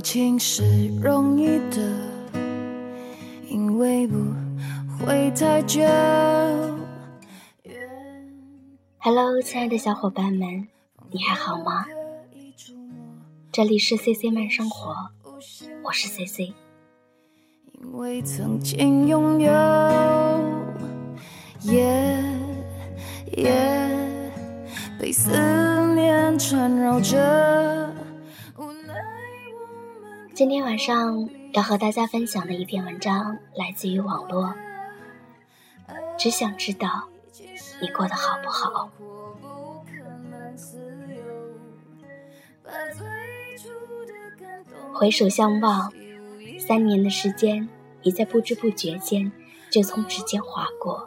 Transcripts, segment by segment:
放晴是容易的，因为不会太久。Hello，亲爱的小伙伴们，你还好吗？这里是 C C 慢生活，我是 C C。因为曾经拥有，也也被思念缠绕着。今天晚上要和大家分享的一篇文章来自于网络，只想知道你过得好不好。回首相望，三年的时间已在不知不觉间就从指尖划过。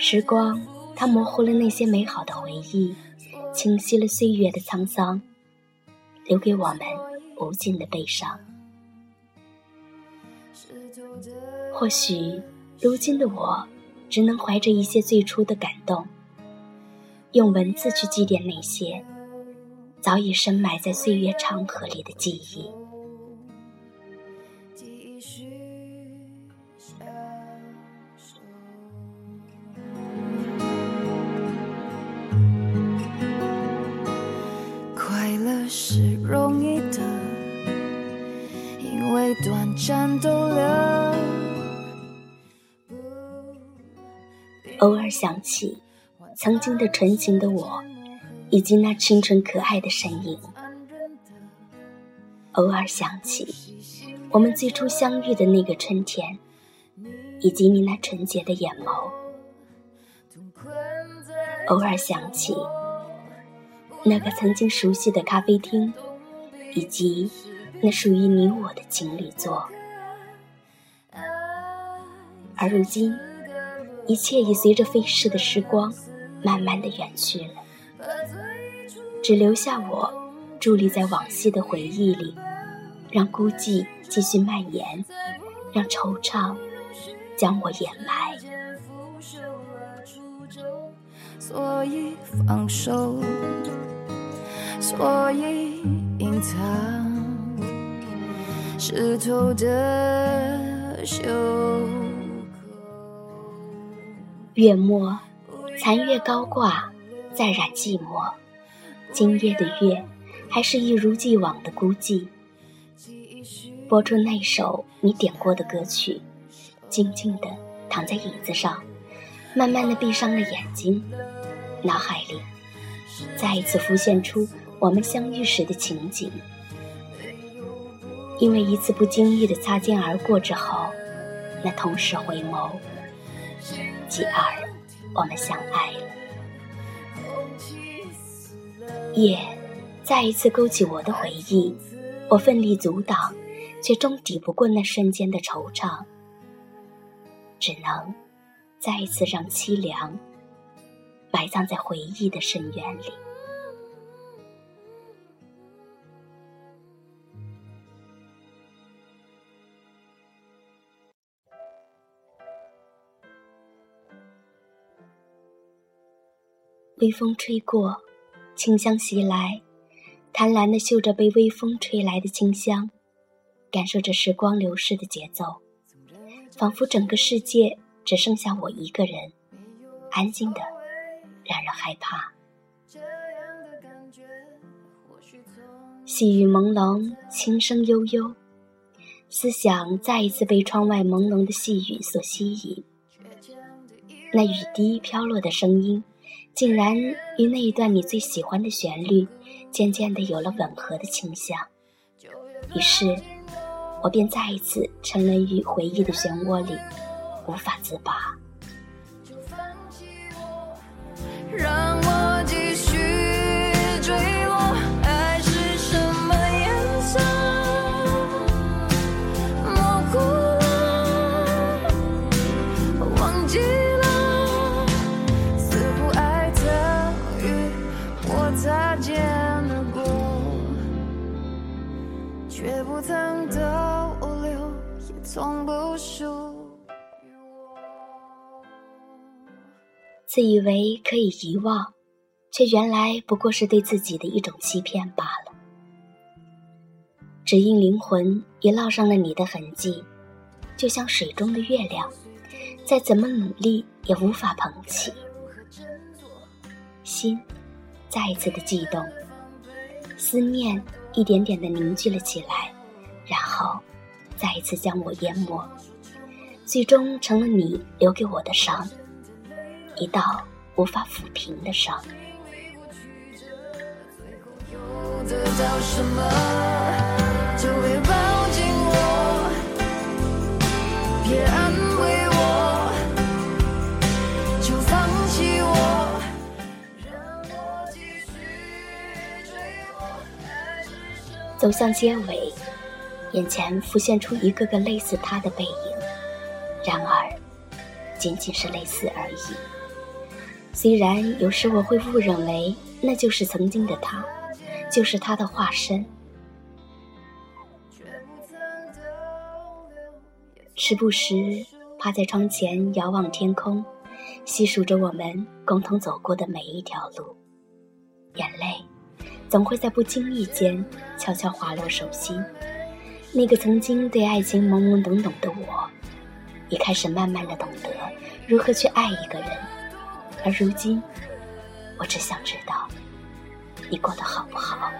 时光，它模糊了那些美好的回忆，清晰了岁月的沧桑，留给我们。无尽的悲伤。或许，如今的我，只能怀着一些最初的感动，用文字去祭奠那些早已深埋在岁月长河里的记忆。短暂逗留。偶尔想起曾经的纯情的我，以及那清纯可爱的身影；偶尔想起我们最初相遇的那个春天，以及你那纯洁的眼眸；偶尔想起那个曾经熟悉的咖啡厅，以及。那属于你我的情侣座，而如今，一切已随着飞逝的时光，慢慢的远去了，只留下我伫立在往昔的回忆里，让孤寂继续蔓延，让惆怅将我掩埋。所以放手，所以隐藏。湿透的袖口。月末，残月高挂，再染寂寞。今夜的月，还是一如既往的孤寂。播出那首你点过的歌曲，静静地躺在椅子上，慢慢地闭上了眼睛，脑海里再一次浮现出我们相遇时的情景。因为一次不经意的擦肩而过之后，那同时回眸，继而我们相爱了。夜再一次勾起我的回忆，我奋力阻挡，却终抵不过那瞬间的惆怅，只能再一次让凄凉埋葬在回忆的深渊里。微风吹过，清香袭来，贪婪地嗅着被微风吹来的清香，感受着时光流逝的节奏，仿佛整个世界只剩下我一个人，安静的让人害怕。细雨朦胧，轻声悠悠，思想再一次被窗外朦胧的细雨所吸引，那雨滴飘落的声音。竟然与那一段你最喜欢的旋律，渐渐的有了吻合的倾向。于是，我便再一次沉沦于回忆的漩涡里，无法自拔。自以为可以遗忘，却原来不过是对自己的一种欺骗罢了。只因灵魂已烙上了你的痕迹，就像水中的月亮，再怎么努力也无法捧起。心再一次的悸动，思念一点点的凝聚了起来，然后再一次将我淹没，最终成了你留给我的伤，一道无法抚平的伤。走向结尾，眼前浮现出一个个类似他的背影，然而，仅仅是类似而已。虽然有时我会误认为那就是曾经的他，就是他的化身。时不时趴在窗前遥望天空，细数着我们共同走过的每一条路，眼泪。总会在不经意间悄悄滑落手心。那个曾经对爱情懵懵懂懂的我，也开始慢慢的懂得如何去爱一个人。而如今，我只想知道你过得好不好。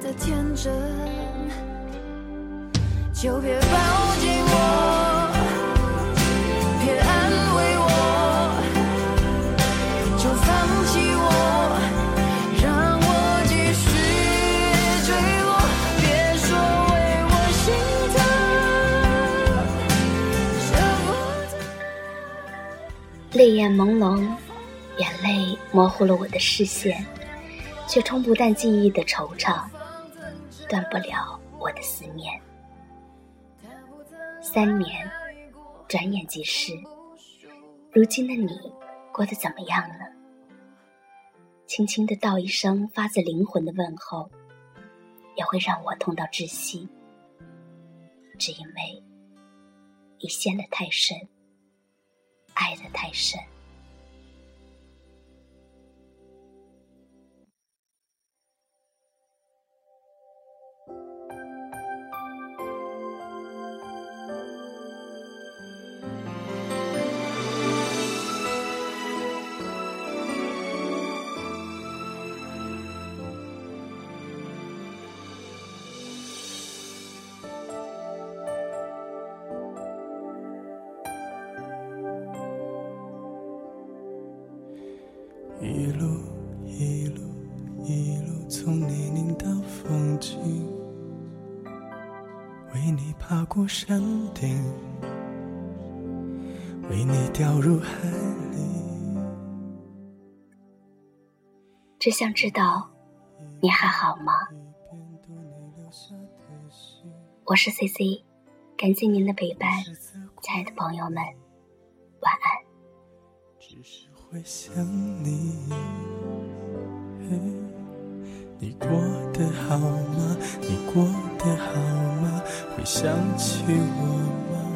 的天真，就别把我。泪眼朦胧，眼泪模糊了我的视线，却冲不淡记忆的惆怅，断不了我的思念。三年，转眼即逝，如今的你过得怎么样了？轻轻的道一声发自灵魂的问候，也会让我痛到窒息，只因为你陷得太深。爱得太深。一路一路一路从泥泞到风景，为你爬过山顶，为你掉入海里。只想知道你还好吗？我是 C C，感谢您的陪伴，亲爱的朋友们，晚安。会想你，你过得好吗？你过得好吗？会想起我吗？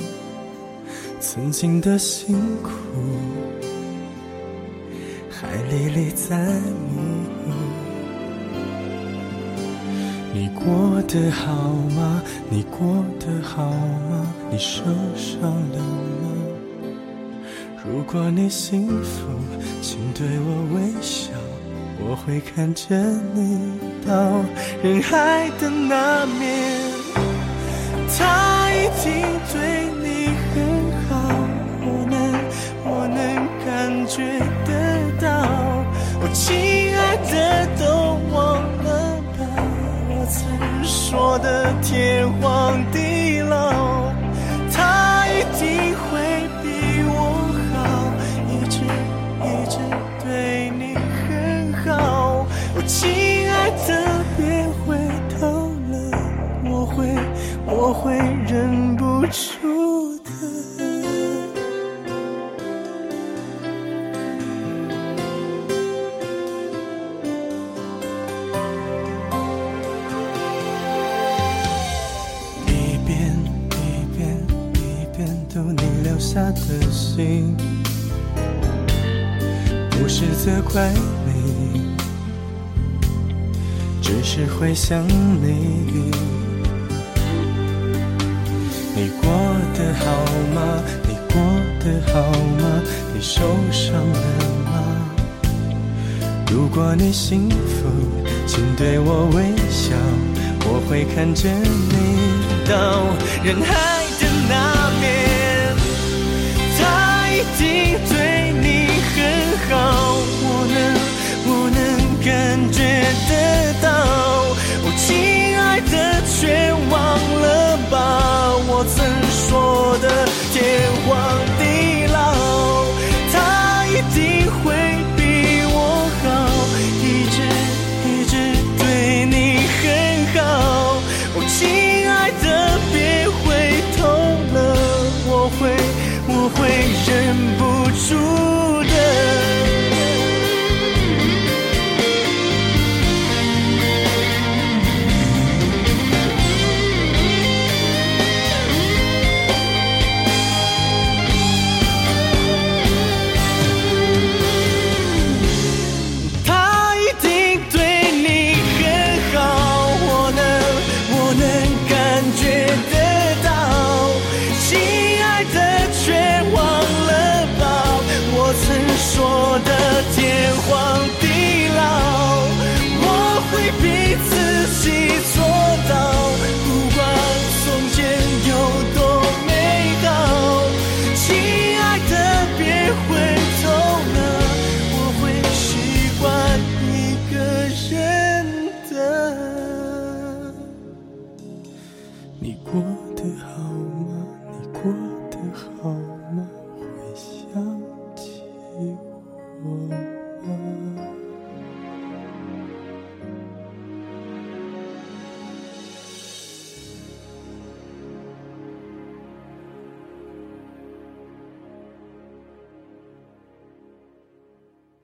曾经的辛苦，还历历在目。你过得好吗？你过得好吗？你受伤了吗？如果你幸福，请对我微笑，我会看着你到人海的那面。他一定我会忍不住的。一遍一遍一遍读你留下的信。不是责怪你，只是会想你。你过得好吗？你过得好吗？你受伤了吗？如果你幸福，请对我微笑，我会看着你到人海的那边，他一定对你很好，我能，我能感觉得到。哦，亲，却忘了吧，我曾说的天荒荒地老，我会逼自己做到，不管从前有多美好。亲爱的，别回头了，我会习惯一个人的。你过得好吗？你过得好吗？